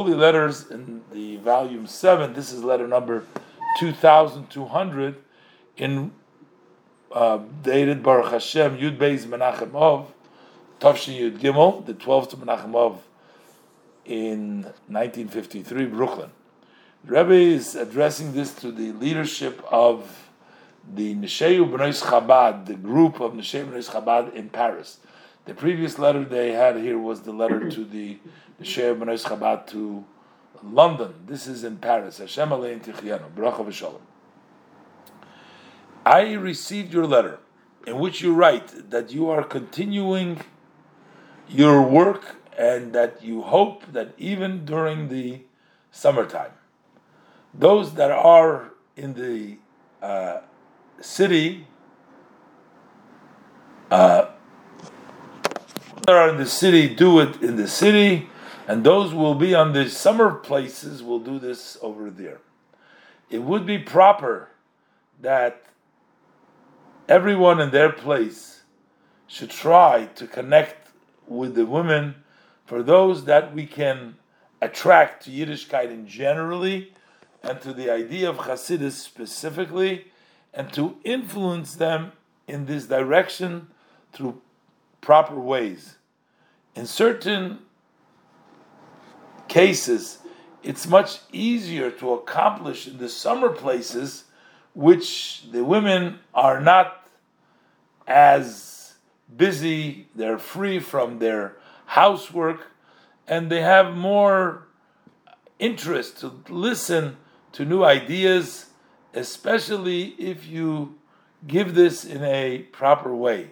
holy letters in the volume seven. This is letter number two thousand two hundred in uh, dated Baruch Hashem Yud Beis Menachem Ov Tavshin Yud Gimel, the twelfth Menachem Ov in 1953, Brooklyn. The Rebbe is addressing this to the leadership of the Nesheu B'nai Chabad, the group of Nesheu B'nai Chabad in Paris. The previous letter they had here was the letter to the Nesheu B'nai Chabad to London. This is in Paris. Hashem Alein Tichianu, Bracha V'Shalom. I received your letter in which you write that you are continuing your work and that you hope that even during the summertime, those that are in the uh, city, uh, that are in the city, do it in the city, and those will be on the summer places will do this over there. It would be proper that everyone in their place should try to connect with the women for those that we can attract to Yiddishkeit in generally and to the idea of Chasidus specifically and to influence them in this direction through proper ways. In certain cases, it's much easier to accomplish in the summer places, which the women are not as busy, they're free from their housework, and they have more interest to listen to new ideas especially if you give this in a proper way.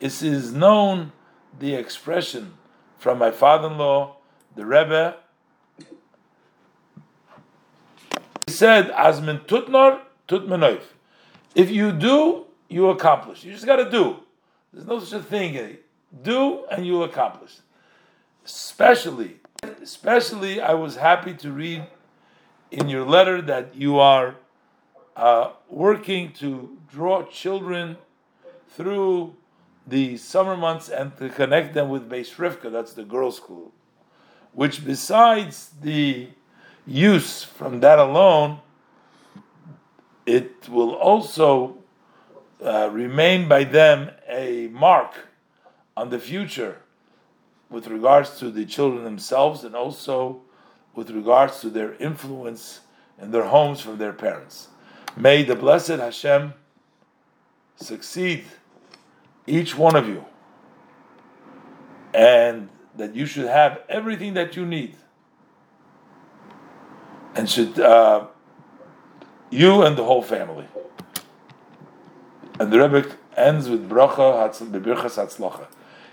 It is known the expression from my father-in-law, the Rebbe. He said, "As "Asmin tutnor tutmenoif." If you do, you accomplish. You just got to do. There's no such a thing. Do and you accomplish. Especially, especially, I was happy to read in your letter that you are uh, working to draw children through the summer months and to connect them with Beis Rivka, that's the girls' school, which besides the use from that alone, it will also uh, remain by them a mark on the future with regards to the children themselves and also with regards to their influence in their homes from their parents. May the blessed Hashem succeed each one of you, and that you should have everything that you need, and should uh, you and the whole family. And the Rebbe ends with bracha bebirchas.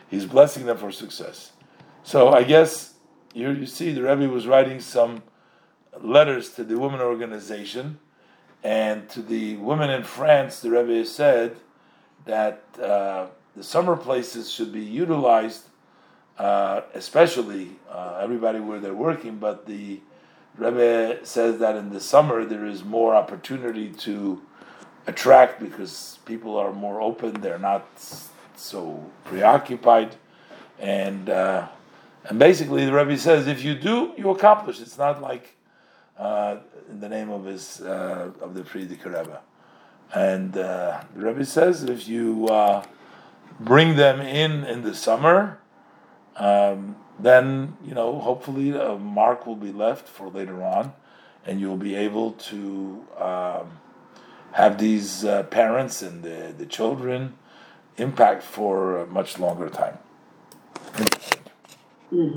He's blessing them for success. So I guess you, you see the Rebbe was writing some letters to the women organization and to the women in France, the Rebbe said that uh, the summer places should be utilized, uh, especially uh, everybody where they're working. But the Rebbe says that in the summer there is more opportunity to attract because people are more open; they're not so preoccupied, and uh, and basically the Rebbe says if you do, you accomplish. It's not like uh, in the name of his uh, of the Frierdiker Rebbe. And uh, the Rebbe says if you uh, bring them in in the summer, um, then you know hopefully a mark will be left for later on, and you'll be able to um, have these uh, parents and the, the children impact for a much longer time. Mm-hmm.